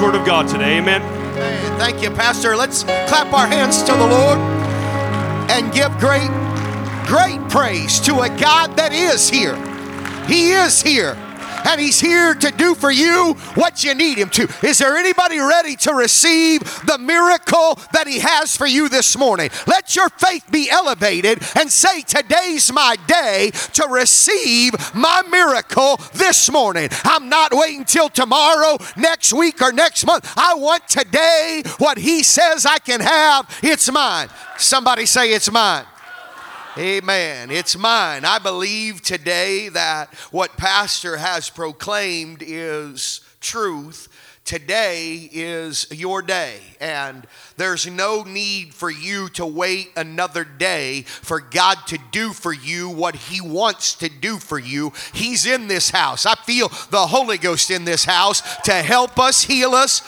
word of God today. Amen. Amen. Thank you, Pastor. Let's clap our hands to the Lord and give great, great praise to a God that is here. He is here and He's here to do for you what you need Him to. Is there anybody ready to receive the miracle that He has for you this morning? Let your faith be elevated and say, Today's my day to receive my miracle this morning. I'm not waiting till tomorrow, next week, or next month. I want today what He says I can have. It's mine. Somebody say, It's mine. Amen. It's mine. I believe today that what Pastor has proclaimed is truth. Today is your day, and there's no need for you to wait another day for God to do for you what He wants to do for you. He's in this house. I feel the Holy Ghost in this house to help us, heal us,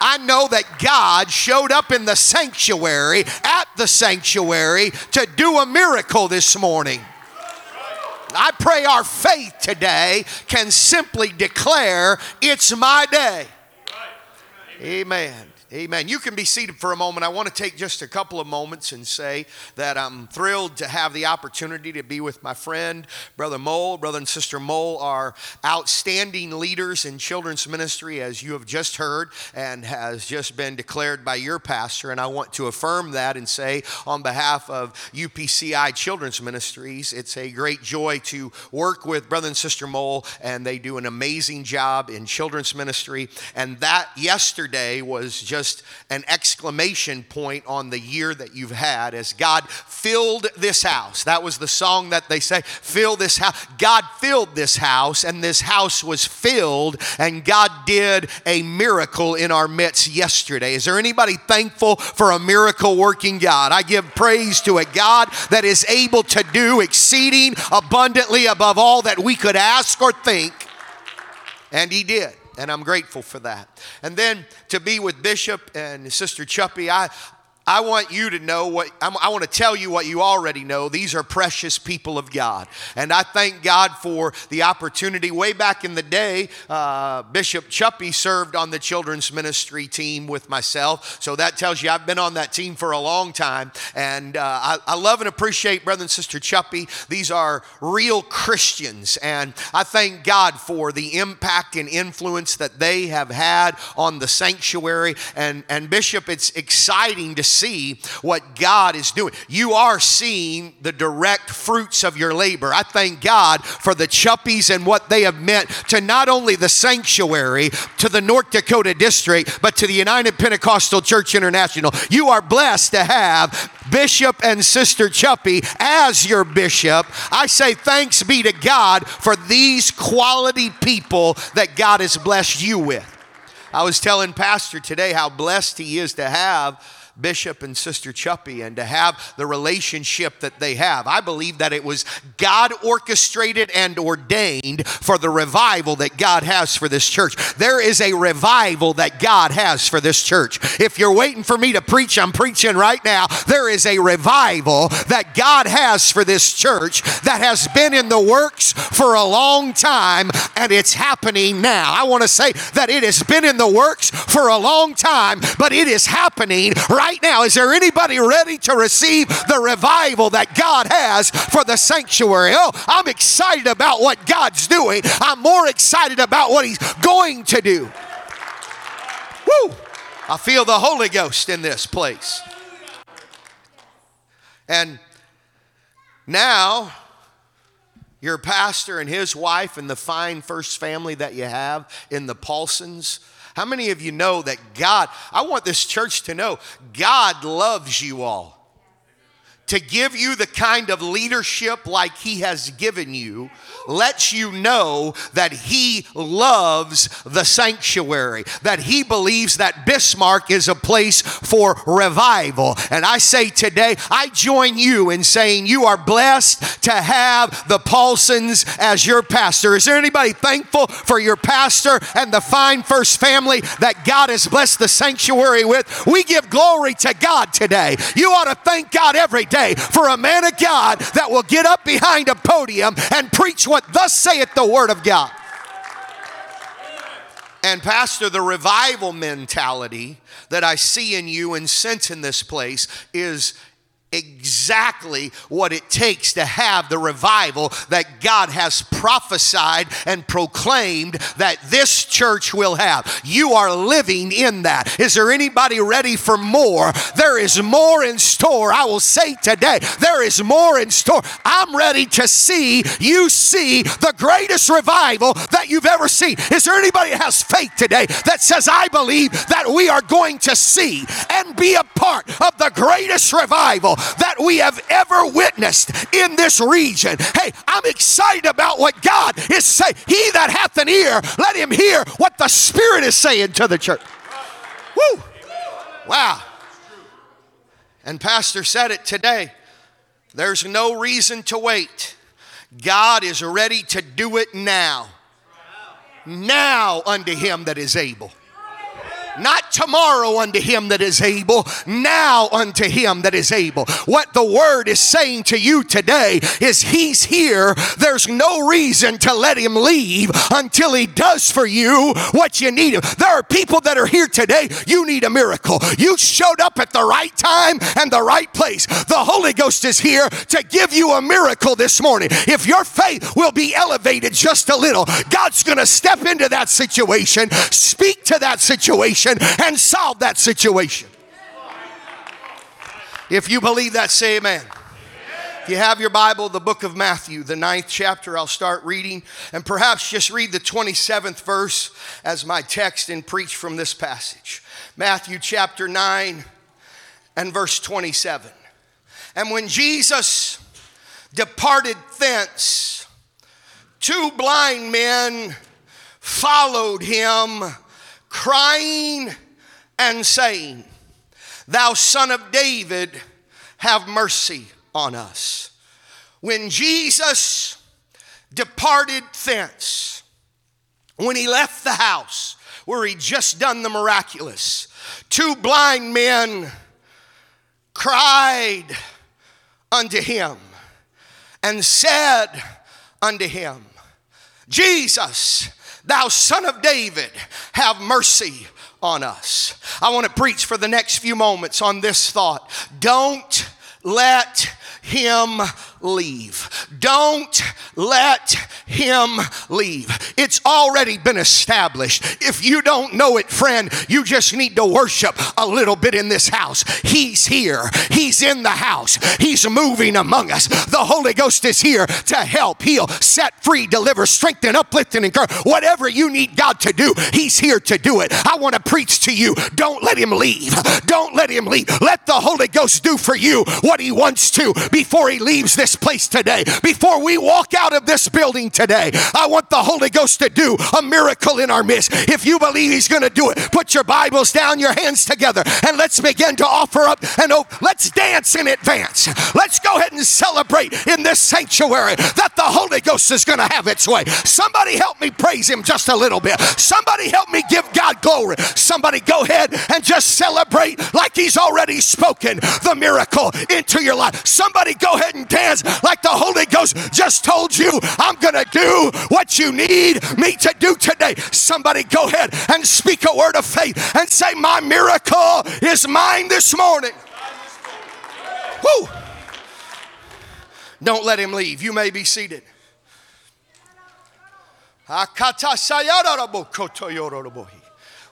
I know that God showed up in the sanctuary, at the sanctuary, to do a miracle this morning. I pray our faith today can simply declare, It's my day. Amen. Amen. You can be seated for a moment. I want to take just a couple of moments and say that I'm thrilled to have the opportunity to be with my friend, Brother Mole. Brother and Sister Mole are outstanding leaders in children's ministry, as you have just heard, and has just been declared by your pastor. And I want to affirm that and say, on behalf of UPCI Children's Ministries, it's a great joy to work with Brother and Sister Mole, and they do an amazing job in children's ministry. And that yesterday was just just an exclamation point on the year that you've had as God filled this house. That was the song that they say, fill this house. God filled this house, and this house was filled, and God did a miracle in our midst yesterday. Is there anybody thankful for a miracle working God? I give praise to a God that is able to do exceeding abundantly above all that we could ask or think, and He did and I'm grateful for that. And then to be with Bishop and Sister Chuppy, I, I want you to know what, I want to tell you what you already know. These are precious people of God. And I thank God for the opportunity. Way back in the day, uh, Bishop Chuppy served on the children's ministry team with myself. So that tells you I've been on that team for a long time. And uh, I, I love and appreciate Brother and Sister Chuppy. These are real Christians. And I thank God for the impact and influence that they have had on the sanctuary. And, and Bishop, it's exciting to see what God is doing. You are seeing the direct fruits of your labor. I thank God for the Chuppies and what they have meant to not only the sanctuary, to the North Dakota district, but to the United Pentecostal Church International. You are blessed to have Bishop and Sister Chuppy as your bishop. I say thanks be to God for these quality people that God has blessed you with. I was telling Pastor today how blessed he is to have Bishop and Sister Chuppy and to have the relationship that they have. I believe that it was God orchestrated and ordained for the revival that God has for this church. There is a revival that God has for this church. If you're waiting for me to preach, I'm preaching right now. There is a revival that God has for this church that has been in the works for a long time and it's happening now. I want to say that it has been in the works for a long time, but it is happening right right now. Is there anybody ready to receive the revival that God has for the sanctuary? Oh, I'm excited about what God's doing. I'm more excited about what He's going to do. Woo! I feel the Holy Ghost in this place. And now, your pastor and his wife and the fine first family that you have in the Paulsons how many of you know that God, I want this church to know, God loves you all. To give you the kind of leadership like He has given you lets you know that He loves the sanctuary, that He believes that Bismarck is a place for revival. And I say today, I join you in saying you are blessed to have the Paulsons as your pastor. Is there anybody thankful for your pastor and the fine first family that God has blessed the sanctuary with? We give glory to God today. You ought to thank God every day for a man of God that will get up behind a podium and preach what thus saith the word of God. And, Pastor, the revival mentality that I see in you and sense in this place is exactly what it takes to have the revival that God has prophesied and proclaimed that this church will have. You are living in that. Is there anybody ready for more? There is more in store. I will say today, there is more in store. I'm ready to see you see the greatest revival that you've ever seen. Is there anybody that has faith today that says, I believe that we are going to see and be a part of the greatest revival that we have ever witnessed in this region. Hey, I'm excited about what God is saying. He that hath an ear, let him hear what the Spirit is saying to the church. Woo! Wow. And Pastor said it today. There's no reason to wait. God is ready to do it now. Now unto him that is able. Not tomorrow unto him that is able, now unto him that is able. What the word is saying to you today is he's here. There's no reason to let him leave until he does for you what you need. Him. There are people that are here today, you need a miracle. You showed up at the right time and the right place. The Holy Ghost is here to give you a miracle this morning. If your faith will be elevated just a little, God's going to step into that situation, speak to that situation situation and solve that situation. If you believe that, say amen. If you have your Bible, the book of Matthew, the ninth chapter, I'll start reading and perhaps just read the 27th verse as my text and preach from this passage. Matthew chapter 9 and verse 27. And when Jesus departed thence, two blind men followed him crying and saying, Thou son of David, have mercy on us. When Jesus departed thence, when he left the house where he just done the miraculous, two blind men cried unto him and said unto him, Jesus, Thou son of David, have mercy on us. I want to preach for the next few moments on this thought. Don't let him leave. Don't let him leave. It's already been established. If you don't know it, friend, you just need to worship a little bit in this house. He's here, He's in the house, He's moving among us. The Holy Ghost is here to help, heal, set free, deliver, strengthen, uplift, and encourage. Whatever you need God to do, He's here to do it. I want to preach to you. Don't let Him leave. Don't let Him leave. Let the Holy Ghost do for you what He wants to before He leaves this place today. Before we walk out of this building today, I want the Holy Ghost to do a miracle in our midst. If you believe He's going to do it, put your Bibles down, your hands together, and let's begin to offer up and oh, let's dance in advance. Let's go ahead and celebrate in this sanctuary that the Holy Ghost is going to have its way. Somebody help me praise Him just a little bit. Somebody help me give God glory. Somebody go ahead and just celebrate like He's already spoken the miracle into your life. Somebody go ahead and dance like the Holy Ghost just told you, I'm going to do what you need me to do today. Somebody go ahead and speak a word of faith and say, My miracle is mine this morning. Woo! Don't let him leave. You may be seated.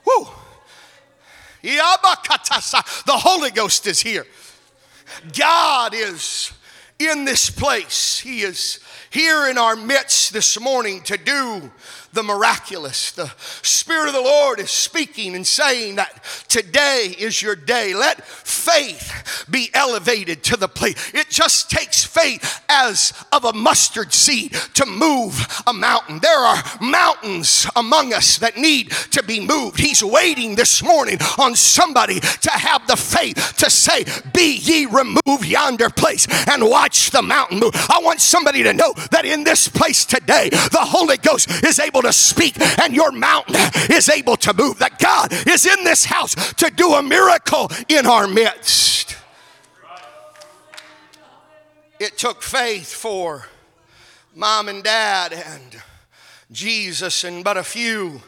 Woo! The Holy Ghost is here. God is in this place. He is here in our midst this morning to do the miraculous. The Spirit of the Lord is speaking and saying that today is your day. Let faith be elevated to the plate. It just takes faith as of a mustard seed to move a mountain. There are mountains among us that need to be moved. He's waiting this morning on somebody to have the faith to say, Be ye removed yonder place and watch the mountain move. I want somebody to know that in this place today, the Holy Ghost is able to speak and your mountain is able to move. That God is in this house to do a miracle in our midst. It took faith for mom and dad and Jesus and but a few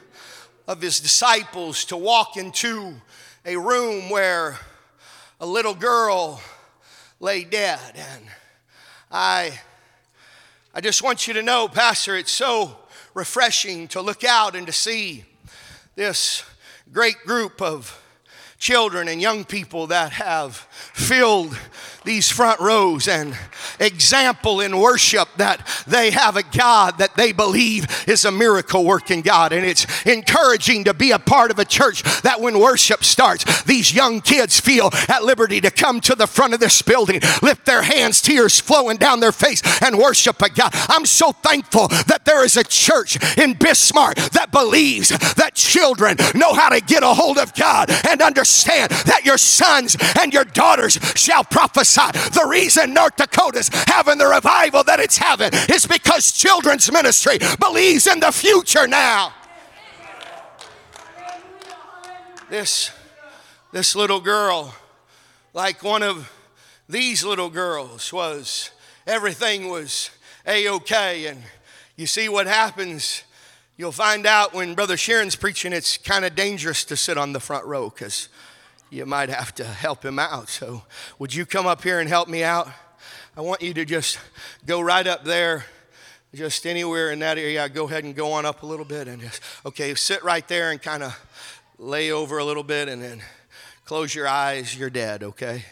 of his disciples to walk into a room where a little girl lay dead. And I, I just want you to know, Pastor, it's so refreshing to look out and to see this great group of children and young people that have filled these front rows and example in worship that they have a God that they believe is a miracle working God. And it's encouraging to be a part of a church that when worship starts, these young kids feel at liberty to come to the front of this building, lift their hands, tears flowing down their face, and worship a God. I'm so thankful that there is a church in Bismarck that believes that children know how to get a hold of God and understand that your sons and your daughters shall prophesy the reason North Dakota's having the revival that it's having is because children's ministry believes in the future now. This, this little girl, like one of these little girls, was everything was a okay. And you see what happens. You'll find out when Brother Sheerin's preaching, it's kind of dangerous to sit on the front row because you might have to help him out. So, would you come up here and help me out? I want you to just go right up there, just anywhere in that area. Go ahead and go on up a little bit and just, okay, sit right there and kind of lay over a little bit and then close your eyes. You're dead, okay?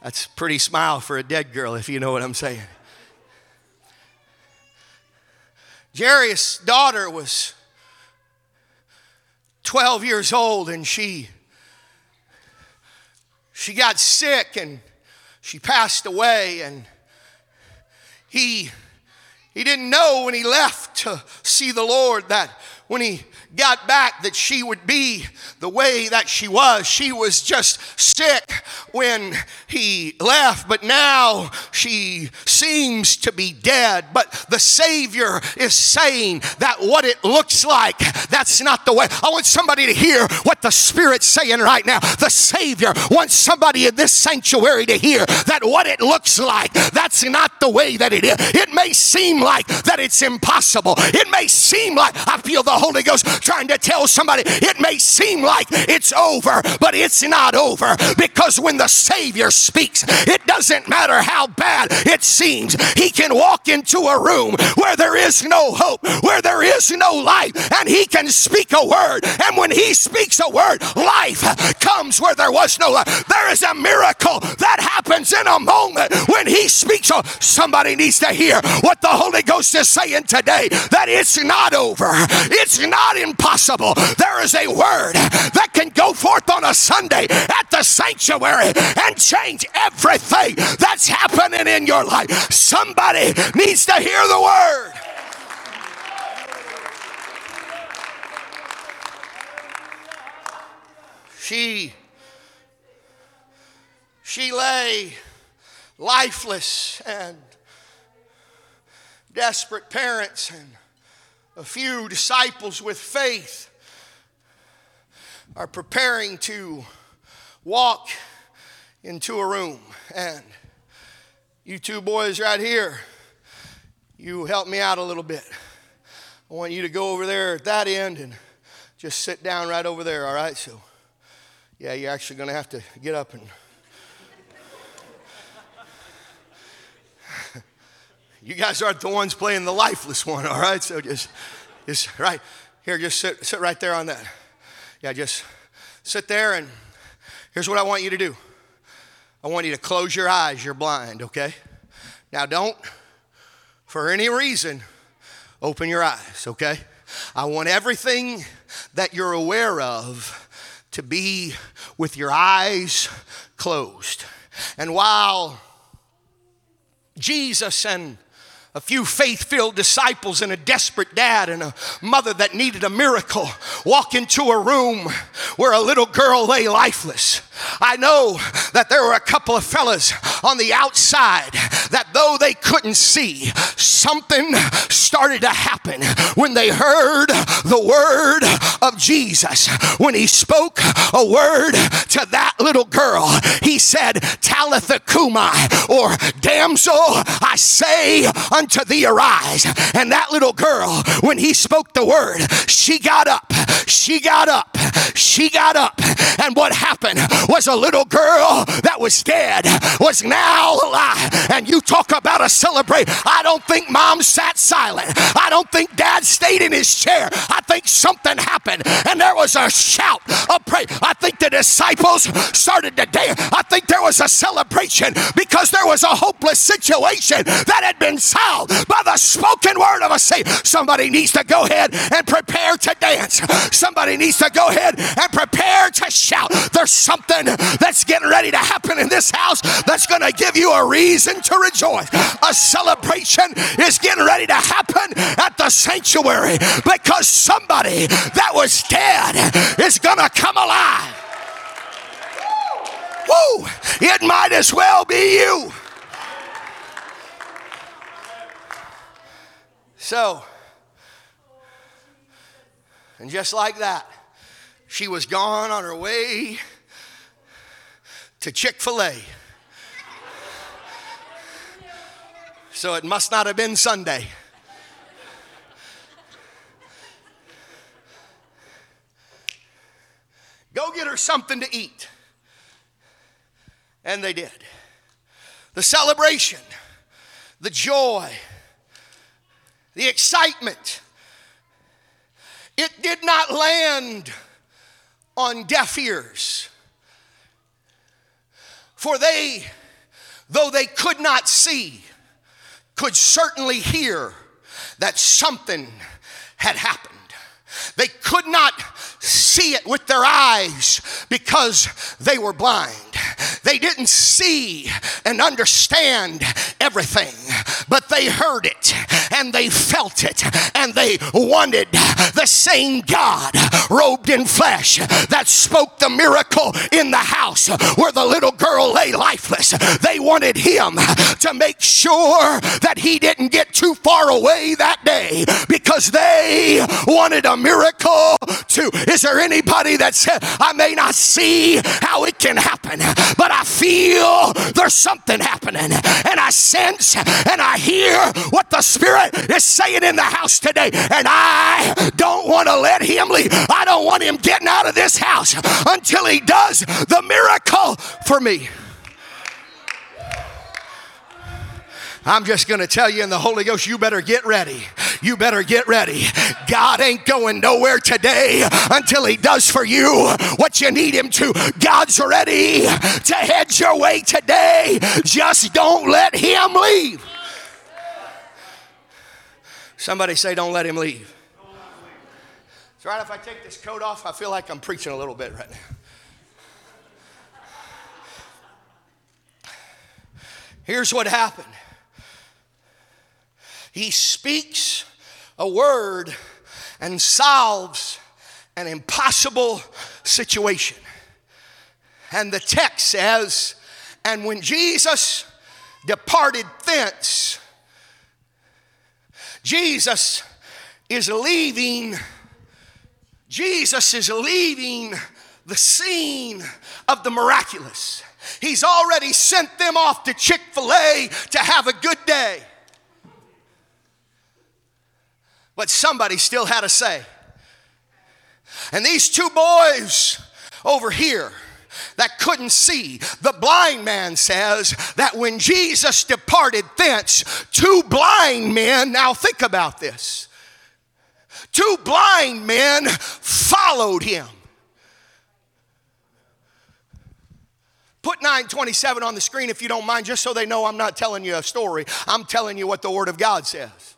That's a pretty smile for a dead girl, if you know what I'm saying. Jairus' daughter was 12 years old and she she got sick and she passed away and he he didn't know when he left to see the Lord that when he got back that she would be the way that she was. She was just sick when he left, but now she seems to be dead. But the Savior is saying that what it looks like, that's not the way. I want somebody to hear what the Spirit's saying right now. The Savior wants somebody in this sanctuary to hear that what it looks like, that's not the way that it is. It may seem like that it's impossible. It may seem like I feel the Holy Ghost trying to tell somebody it may seem like it's over, but it's not over because when the Savior speaks, it doesn't matter how bad it seems. He can walk into a room where there is no hope, where there is no life, and He can speak a word. And when He speaks a word, life comes where there was no life. There is a miracle that happens in a moment when He speaks. Oh, somebody needs to hear what the Holy Ghost is saying today that it's not over, it's not impossible. There is a word that can go forth on a Sunday at the sanctuary and change everything that's happening in your life. Somebody needs to hear the word. She she lay lifeless and desperate parents and a few disciples with faith are preparing to walk into a room. And you two boys right here, you help me out a little bit. I want you to go over there at that end and just sit down right over there, all right? So, yeah, you're actually going to have to get up and. You guys aren't the ones playing the lifeless one, all right? So just, just right here, just sit, sit right there on that. Yeah, just sit there and here's what I want you to do. I want you to close your eyes. You're blind, okay? Now don't, for any reason, open your eyes, okay? I want everything that you're aware of to be with your eyes closed. And while Jesus and a few faith filled disciples and a desperate dad and a mother that needed a miracle walk into a room where a little girl lay lifeless. I know that there were a couple of fellas on the outside that though they couldn't see, something started to happen when they heard the word of Jesus. When he spoke a word to that little girl, he said, Talitha Cumi, or damsel, I say unto thee, arise. And that little girl, when he spoke the word, she got up, she got up, she got up. And what happened was a little girl that was dead was now alive. And you talk about a celebrate. I don't think mom sat silent. I don't think dad stayed in his chair. I think something happened and there was a shout of praise. I think the disciples started to dance. I think there was a celebration because there was a hopeless situation that had been solved by the spoken word of a Savior. Somebody needs to go ahead and prepare to dance. Somebody needs to go ahead and prepare to shout. There's something that's getting ready to happen in this house that's going to give you a reason to rejoice. A celebration is getting ready to happen at the sanctuary because somebody that was dead is going to come alive. Woo! It might as well be you. So, and just like that, she was gone on her way to Chick fil A. So it must not have been Sunday. Go get her something to eat. And they did. The celebration, the joy, the excitement, it did not land on deaf ears. For they, though they could not see, could certainly hear that something had happened. They could not see it with their eyes because they were blind. They didn't see and understand everything, but they heard it and they felt it and they wanted the same God robed in flesh that spoke the miracle in the house where the little girl lay lifeless. They wanted him to make sure that he didn't get too far away that day because they wanted a miracle too. Is there anybody that said, I may not see how it can happen, but I feel there's something happening and I sense and I hear what the Spirit is saying in the house today. And I don't want to let him leave. I don't want him getting out of this house until he does the miracle for me. I'm just going to tell you in the Holy Ghost, you better get ready. You better get ready. God ain't going nowhere today until He does for you what you need Him to. God's ready to head your way today. Just don't let Him leave. Somebody say, Don't let Him leave. It's right if I take this coat off, I feel like I'm preaching a little bit right now. Here's what happened he speaks a word and solves an impossible situation. And the text says, and when Jesus departed thence, Jesus is leaving, Jesus is leaving the scene of the miraculous. He's already sent them off to Chick fil A to have a good day. but somebody still had a say. And these two boys over here that couldn't see, the blind man says that when Jesus departed thence, two blind men, now think about this, two blind men followed him. Put 927 on the screen if you don't mind, just so they know I'm not telling you a story. I'm telling you what the Word of God says.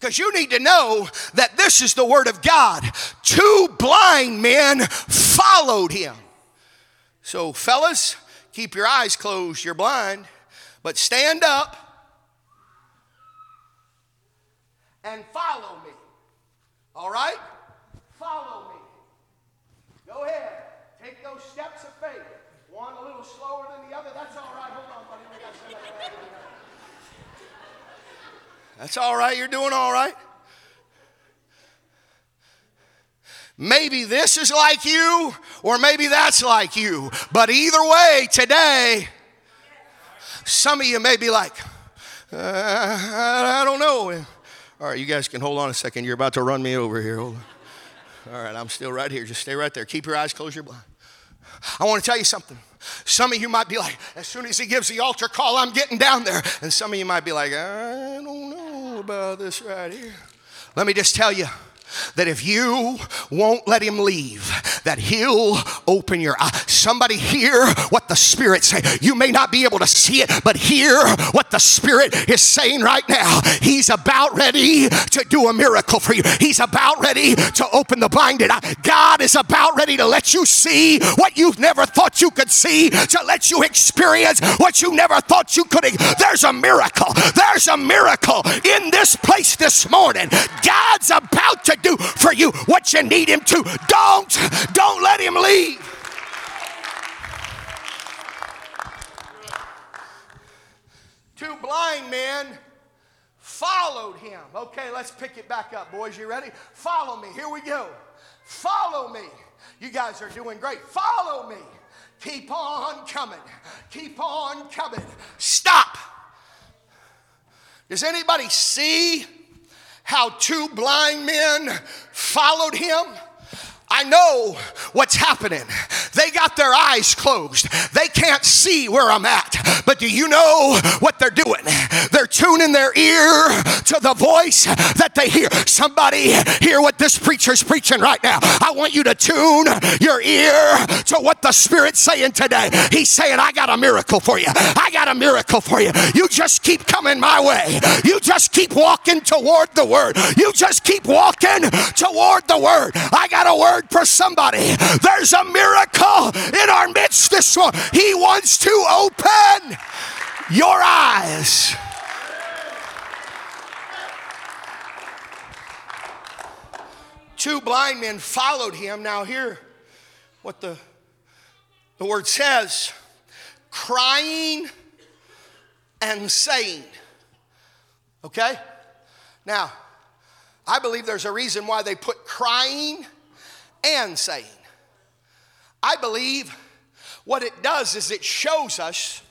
Because you need to know that this is the word of God. Two blind men followed him. So, fellas, keep your eyes closed, you're blind, but stand up and follow me. All right? Follow me. Go ahead. Take those steps of faith. One a little slower than the other. That's all right. Hold on, buddy. We got. That's all right. You're doing all right. Maybe this is like you, or maybe that's like you. But either way, today, some of you may be like, uh, I don't know. All right, you guys can hold on a second. You're about to run me over here. Hold on. All right, I'm still right here. Just stay right there. Keep your eyes closed, your blind. I want to tell you something. Some of you might be like, as soon as he gives the altar call, I'm getting down there. And some of you might be like, I don't know about this right here. Let me just tell you that if you won't let him leave, that he'll open your eyes. Somebody hear what the Spirit say. You may not be able to see it, but hear what the Spirit is saying right now. He's about ready to do a miracle for you. He's about ready to open the blinded. God is about ready to let you see what you've never thought you could see, to let you experience what you never thought you could. There's a miracle. There's a miracle in this place this morning. God's about to do for you what you need him to. Don't, don't let him leave. Two blind men followed him. Okay, let's pick it back up, boys. You ready? Follow me. Here we go. Follow me. You guys are doing great. Follow me. Keep on coming. Keep on coming. Stop. Does anybody see how two blind men followed him? I know what's happening. They got their eyes closed. They can't see where I'm at. But do you know what they're doing? They're tuning their ear to the voice that they hear. Somebody hear what this preacher's preaching right now. I want you to tune your ear to what the Spirit's saying today. He's saying, I got a miracle for you. I got a miracle for you. You just keep coming my way. You just keep walking toward the Word. You just keep walking toward the Word. I got a word word for somebody. There's a miracle in our midst this morning. He wants to open your eyes. Two blind men followed him. Now, hear what the, the word says crying and saying. Okay? Now, I believe there's a reason why they put crying and saying. I believe what it does is it shows us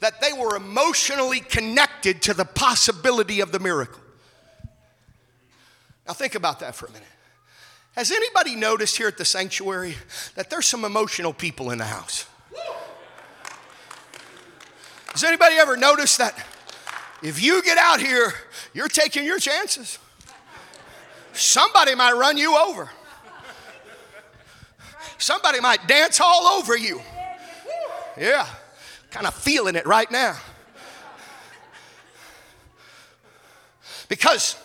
that they were emotionally connected to the possibility of the miracle. Now, think about that for a minute. Has anybody noticed here at the sanctuary that there's some emotional people in the house? Has anybody ever noticed that if you get out here, you're taking your chances? Somebody might run you over. Somebody might dance all over you. Yeah, kind of feeling it right now. Because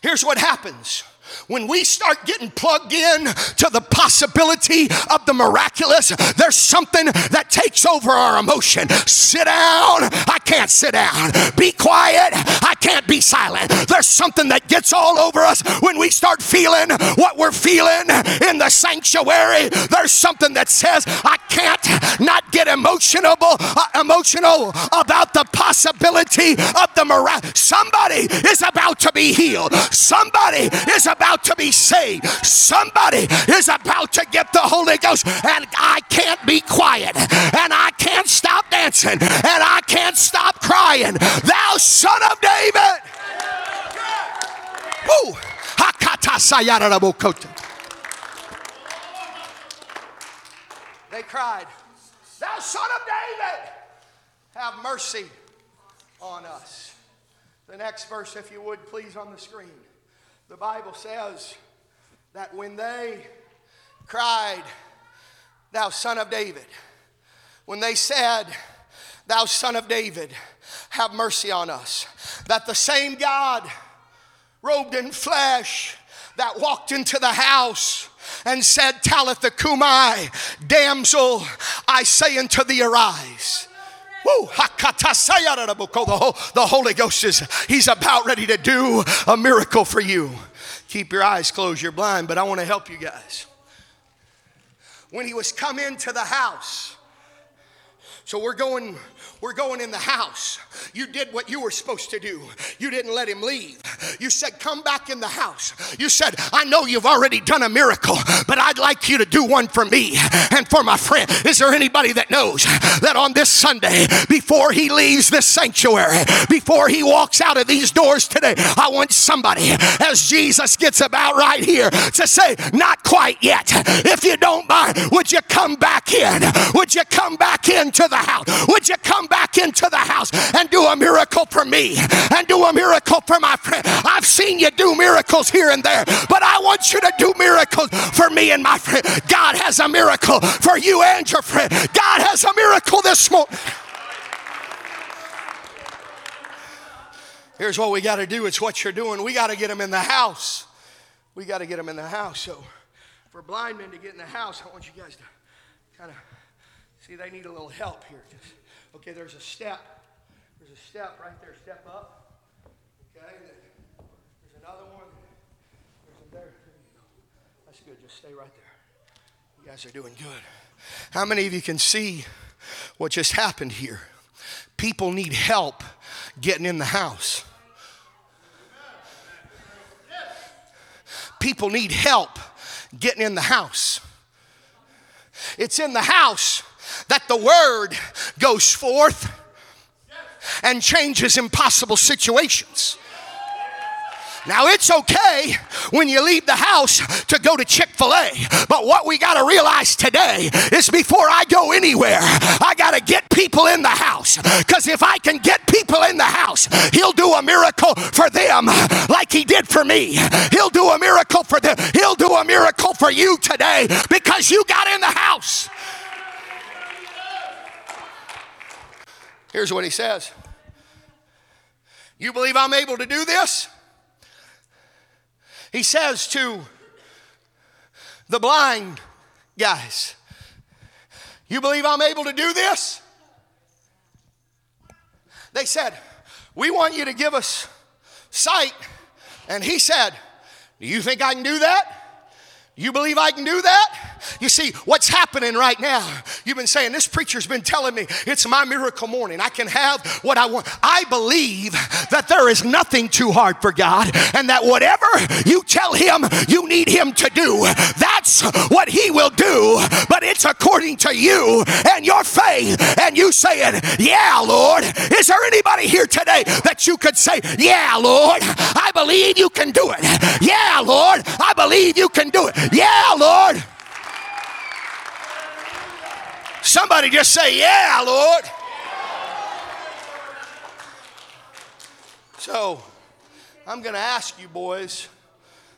here's what happens when we start getting plugged in to the possibility of the miraculous, there's something that takes over our emotion. Sit down, I can't sit down. Be quiet, I can't be silent. There's something that gets all over us when we start feeling what we're feeling in the sanctuary. There's something that says, I can't not get emotional, uh, emotional about the possibility of the miraculous. Somebody is about to be healed. Somebody is about about to be saved. Somebody is about to get the Holy Ghost, and I can't be quiet, and I can't stop dancing, and I can't stop crying. Thou son of David. Woo. They cried, Thou son of David, have mercy on us. The next verse, if you would, please, on the screen. The Bible says that when they cried, Thou son of David, when they said, Thou son of David, have mercy on us, that the same God robed in flesh that walked into the house and said, Talitha Cumi, damsel, I say unto thee, arise. Woo, the Holy Ghost is, He's about ready to do a miracle for you. Keep your eyes closed, you're blind, but I want to help you guys. When he was come into the house, So we're going we're going in the house. You did what you were supposed to do. You didn't let him leave. You said, Come back in the house. You said, I know you've already done a miracle, but I'd like you to do one for me and for my friend. Is there anybody that knows that on this Sunday, before he leaves this sanctuary, before he walks out of these doors today, I want somebody, as Jesus gets about right here, to say, Not quite yet. If you don't mind, would you come back in? Would you come back into the house? Would you come back into the house and do a miracle for me and do a miracle for my friend. I've seen you do miracles here and there, but I want you to do miracles for me and my friend. God has a miracle for you and your friend. God has a miracle this morning. Here's what we got to do. It's what you're doing. We got to get them in the house. We got to get them in the house. So, for blind men to get in the house, I want you guys to kind of see they need a little help here. Okay, there's a step. Step right there. Step up. Okay, there's another one. There's a there. That's good. Just stay right there. You guys are doing good. How many of you can see what just happened here? People need help getting in the house. People need help getting in the house. It's in the house that the word goes forth and changes impossible situations. Now, it's okay when you leave the house to go to Chick fil A, but what we got to realize today is before I go anywhere, I got to get people in the house. Because if I can get people in the house, He'll do a miracle for them like He did for me. He'll do a miracle for them. He'll do a miracle for you today because you got in the house. Here's what he says You believe I'm able to do this? He says to the blind guys, You believe I'm able to do this? They said, We want you to give us sight. And he said, Do you think I can do that? You believe I can do that? You see, what's happening right now, you've been saying, This preacher's been telling me it's my miracle morning. I can have what I want. I believe that there is nothing too hard for God, and that whatever you tell Him you need Him to do, that's what He will do. But it's according to you and your faith, and you saying, Yeah, Lord. Is there anybody here today that you could say, Yeah, Lord, I believe you can do it? Yeah, Lord, I believe you can do it. Yeah, Lord. Somebody just say, Yeah, Lord. So, I'm going to ask you, boys,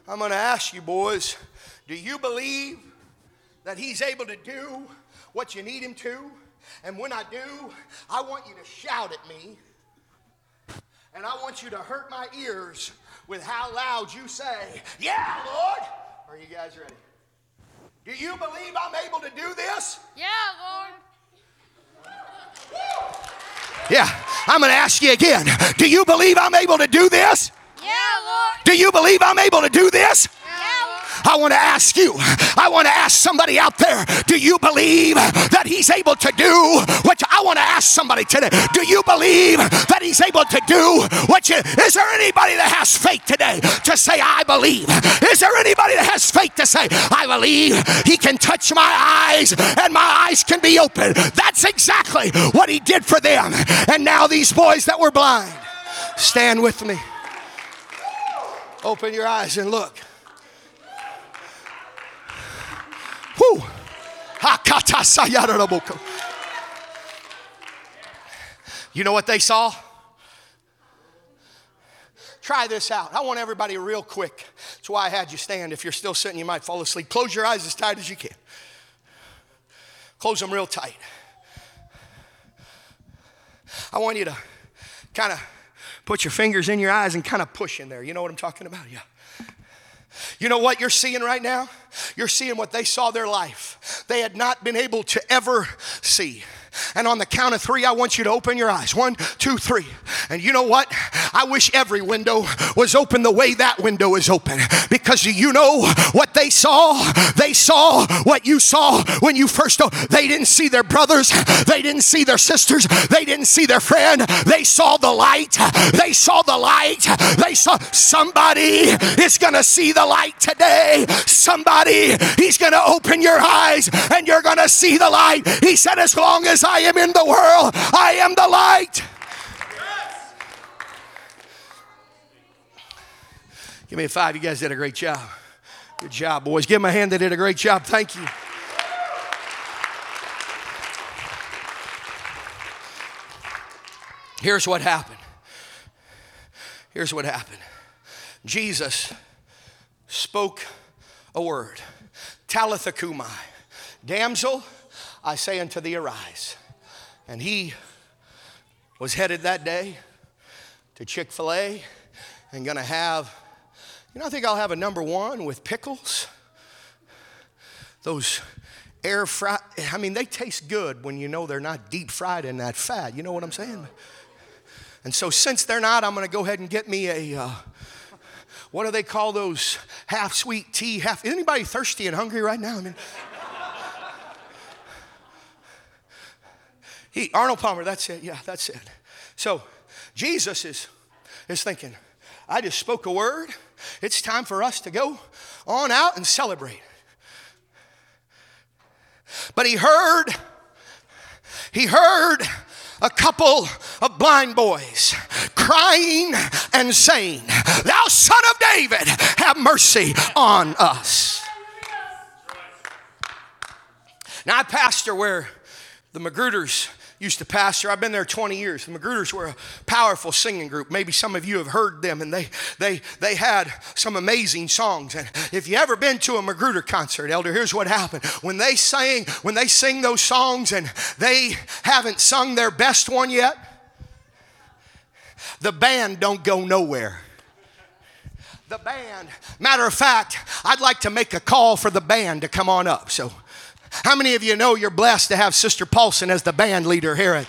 I'm going to ask you, boys, do you believe that He's able to do what you need Him to? And when I do, I want you to shout at me. And I want you to hurt my ears with how loud you say, Yeah, Lord. Are you guys ready? Do you believe I'm able to do this? Yeah, Lord. Yeah, I'm going to ask you again. Do you believe I'm able to do this? Yeah, Lord. Do you believe I'm able to do this? I want to ask you, I want to ask somebody out there, do you believe that He's able to do what you, I want to ask somebody today, do you believe that He's able to do what you, is there anybody that has faith today to say, I believe? Is there anybody that has faith to say, I believe He can touch my eyes and my eyes can be open? That's exactly what He did for them. And now these boys that were blind, stand with me. Open your eyes and look. You know what they saw? Try this out. I want everybody real quick. That's why I had you stand. If you're still sitting, you might fall asleep. Close your eyes as tight as you can. Close them real tight. I want you to kind of put your fingers in your eyes and kind of push in there. You know what I'm talking about? Yeah. You know what you're seeing right now? You're seeing what they saw their life. They had not been able to ever see. And on the count of three, I want you to open your eyes. One, two, three. And you know what? I wish every window was open the way that window is open because you know what they saw? They saw what you saw when you first. They didn't see their brothers, they didn't see their sisters, they didn't see their friend. They saw the light. They saw the light. They saw somebody is going to see the light today. Somebody, he's going to open your eyes and you're going to see the light. He said, As long as I am in the world, I am the light. Give me a five. You guys did a great job. Good job, boys. Give them a hand. They did a great job. Thank you. Here's what happened. Here's what happened. Jesus spoke a word. Talitha cumi. Damsel, I say unto thee, arise. And he was headed that day to Chick fil A and gonna have, you know, I think I'll have a number one with pickles. Those air fried, I mean, they taste good when you know they're not deep fried in that fat. You know what I'm saying? And so, since they're not, I'm to go ahead and get me a, uh, what do they call those half sweet tea? Half, anybody thirsty and hungry right now? I mean, he, Arnold Palmer, that's it. Yeah, that's it. So, Jesus is, is thinking, I just spoke a word. It's time for us to go on out and celebrate. But he heard, he heard a couple of blind boys crying and saying, Thou son of David, have mercy on us. Now, I pastor where the Magruders used to pastor. I've been there 20 years. The Magruders were a powerful singing group. Maybe some of you have heard them, and they they they had some amazing songs. And if you ever been to a Magruder concert, Elder, here's what happened. When they sang, when they sing those songs and they haven't sung their best one yet, the band don't go nowhere the band. Matter of fact, I'd like to make a call for the band to come on up. So how many of you know you're blessed to have Sister Paulson as the band leader here at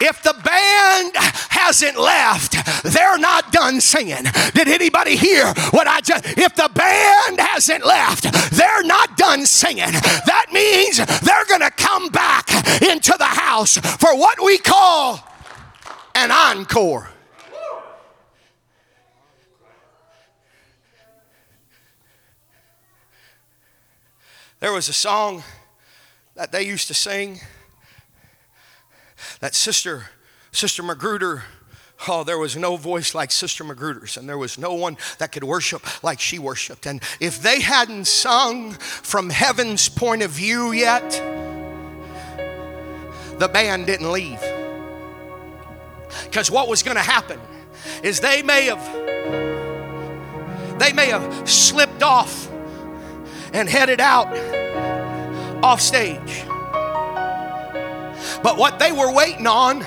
If the band hasn't left, they're not done singing. Did anybody hear what I just? If the band hasn't left, they're not done singing. That means they're going to come back into the house for what we call an encore. There was a song that they used to sing that Sister, Sister Magruder, oh, there was no voice like Sister Magruder's, and there was no one that could worship like she worshiped. And if they hadn't sung from heaven's point of view yet, the band didn't leave. Because what was going to happen is they may have they may have slipped off and headed out off stage. But what they were waiting on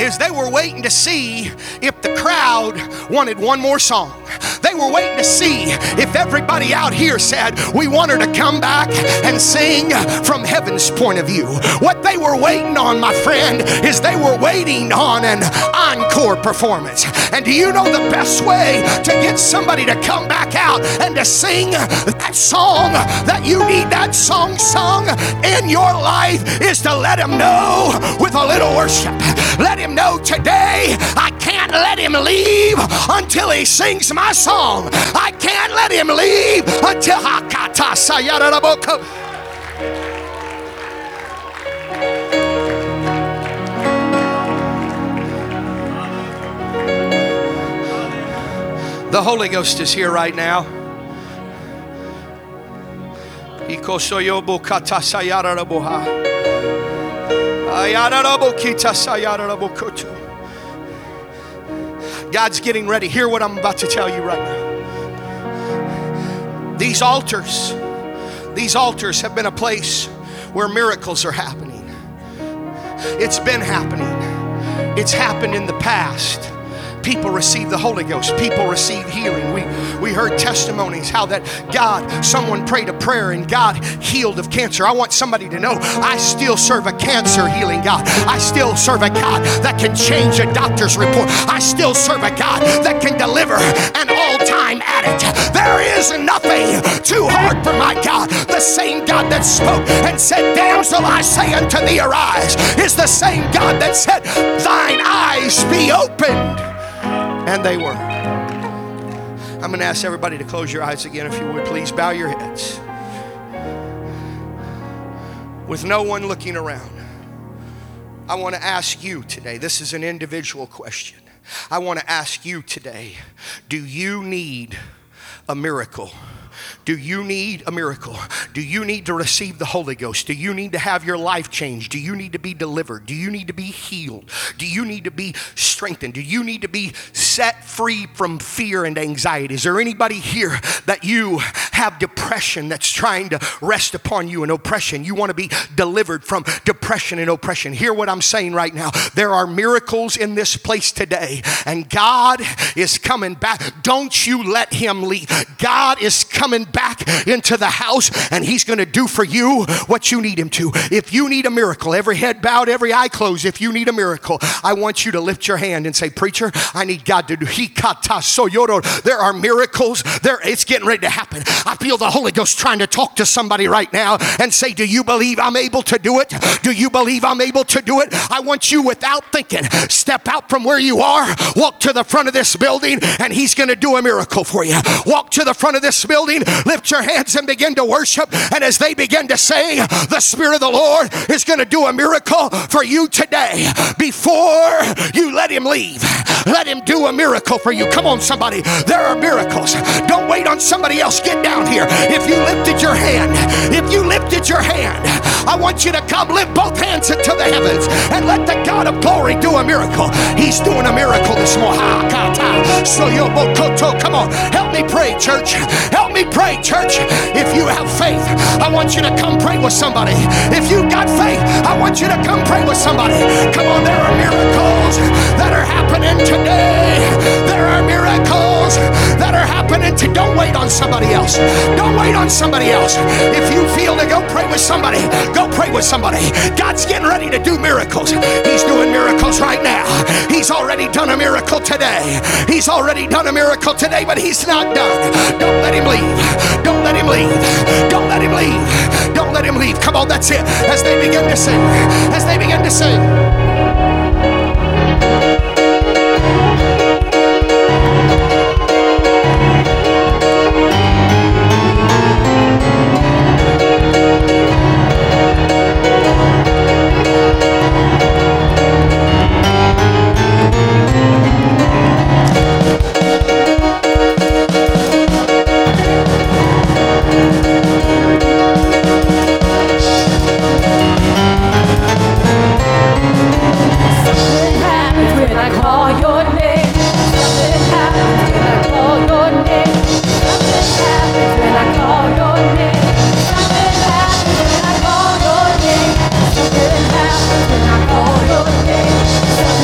is they were waiting to see if the crowd wanted one more song. They were waiting to see if everybody out here said, We want her to come back and sing from heaven's point of view. What they were waiting on, my friend, is they were waiting on an encore performance. And do you know the best way to get somebody to come back out and to sing that song that you need that song sung in your life is to let Him know with a little worship. Let him know today I can't let him leave until he sings my song. I can't let him leave until Hakata Sayaraboko. The Holy Ghost is here right now. Ikosoyobo kata sayararaboha. God's getting ready. Hear what I'm about to tell you right now. These altars, these altars have been a place where miracles are happening. It's been happening, it's happened in the past People receive the Holy Ghost. People receive healing. We we heard testimonies how that God, someone prayed a prayer and God healed of cancer. I want somebody to know I still serve a cancer healing God. I still serve a God that can change a doctor's report. I still serve a God that can deliver an all-time addict. There is nothing too hard for my God. The same God that spoke and said, Damsel, I say unto thee, arise, is the same God that said, Thine eyes be opened. And they were. I'm going to ask everybody to close your eyes again, if you would please. Bow your heads. With no one looking around, I want to ask you today this is an individual question. I want to ask you today do you need a miracle? Do you need a miracle? Do you need to receive the Holy Ghost? Do you need to have your life changed? Do you need to be delivered? Do you need to be healed? Do you need to be strengthened? Do you need to be set free from fear and anxiety? Is there anybody here that you have depression that's trying to rest upon you and oppression? You want to be delivered from depression and oppression. Hear what I'm saying right now. There are miracles in this place today, and God is coming back. Don't you let Him leave. God is coming back into the house and he's going to do for you what you need him to. If you need a miracle, every head bowed, every eye closed, if you need a miracle, I want you to lift your hand and say, Preacher, I need God to do. Hikata. So yoro, there are miracles. There, it's getting ready to happen. I feel the Holy Ghost trying to talk to somebody right now and say, Do you believe I'm able to do it? Do you believe I'm able to do it? I want you without thinking, step out from where you are, walk to the front of this building, and he's going to do a miracle for you. Walk to the front of this building, lift your hands and begin to worship. And as they begin to sing, the Spirit of the Lord is going to do a miracle for you today. Before you let Him leave, let Him do a miracle for you. Come on, somebody. There are miracles. Don't wait on somebody else. Get down here. If you lifted your hand, if you lifted your hand, I want you to come lift both hands into the heavens and let the God of glory do a miracle. He's doing a miracle this morning. Come on, help me pray, church. Help me pray, church. If you have faith, I want you to come pray with somebody. If you've got faith, I want you to come pray with somebody. Come on, there are miracles that are happening today. There are miracles don't wait on somebody else. Don't wait on somebody else. If you feel to go pray with somebody, go pray with somebody. God's getting ready to do miracles. He's doing miracles right now. He's already done a miracle today. He's already done a miracle today, but he's not done. Don't let him leave. Don't let him leave. Don't let him leave. Don't let him leave. Come on, that's it. As they begin to sing, as they begin to sing.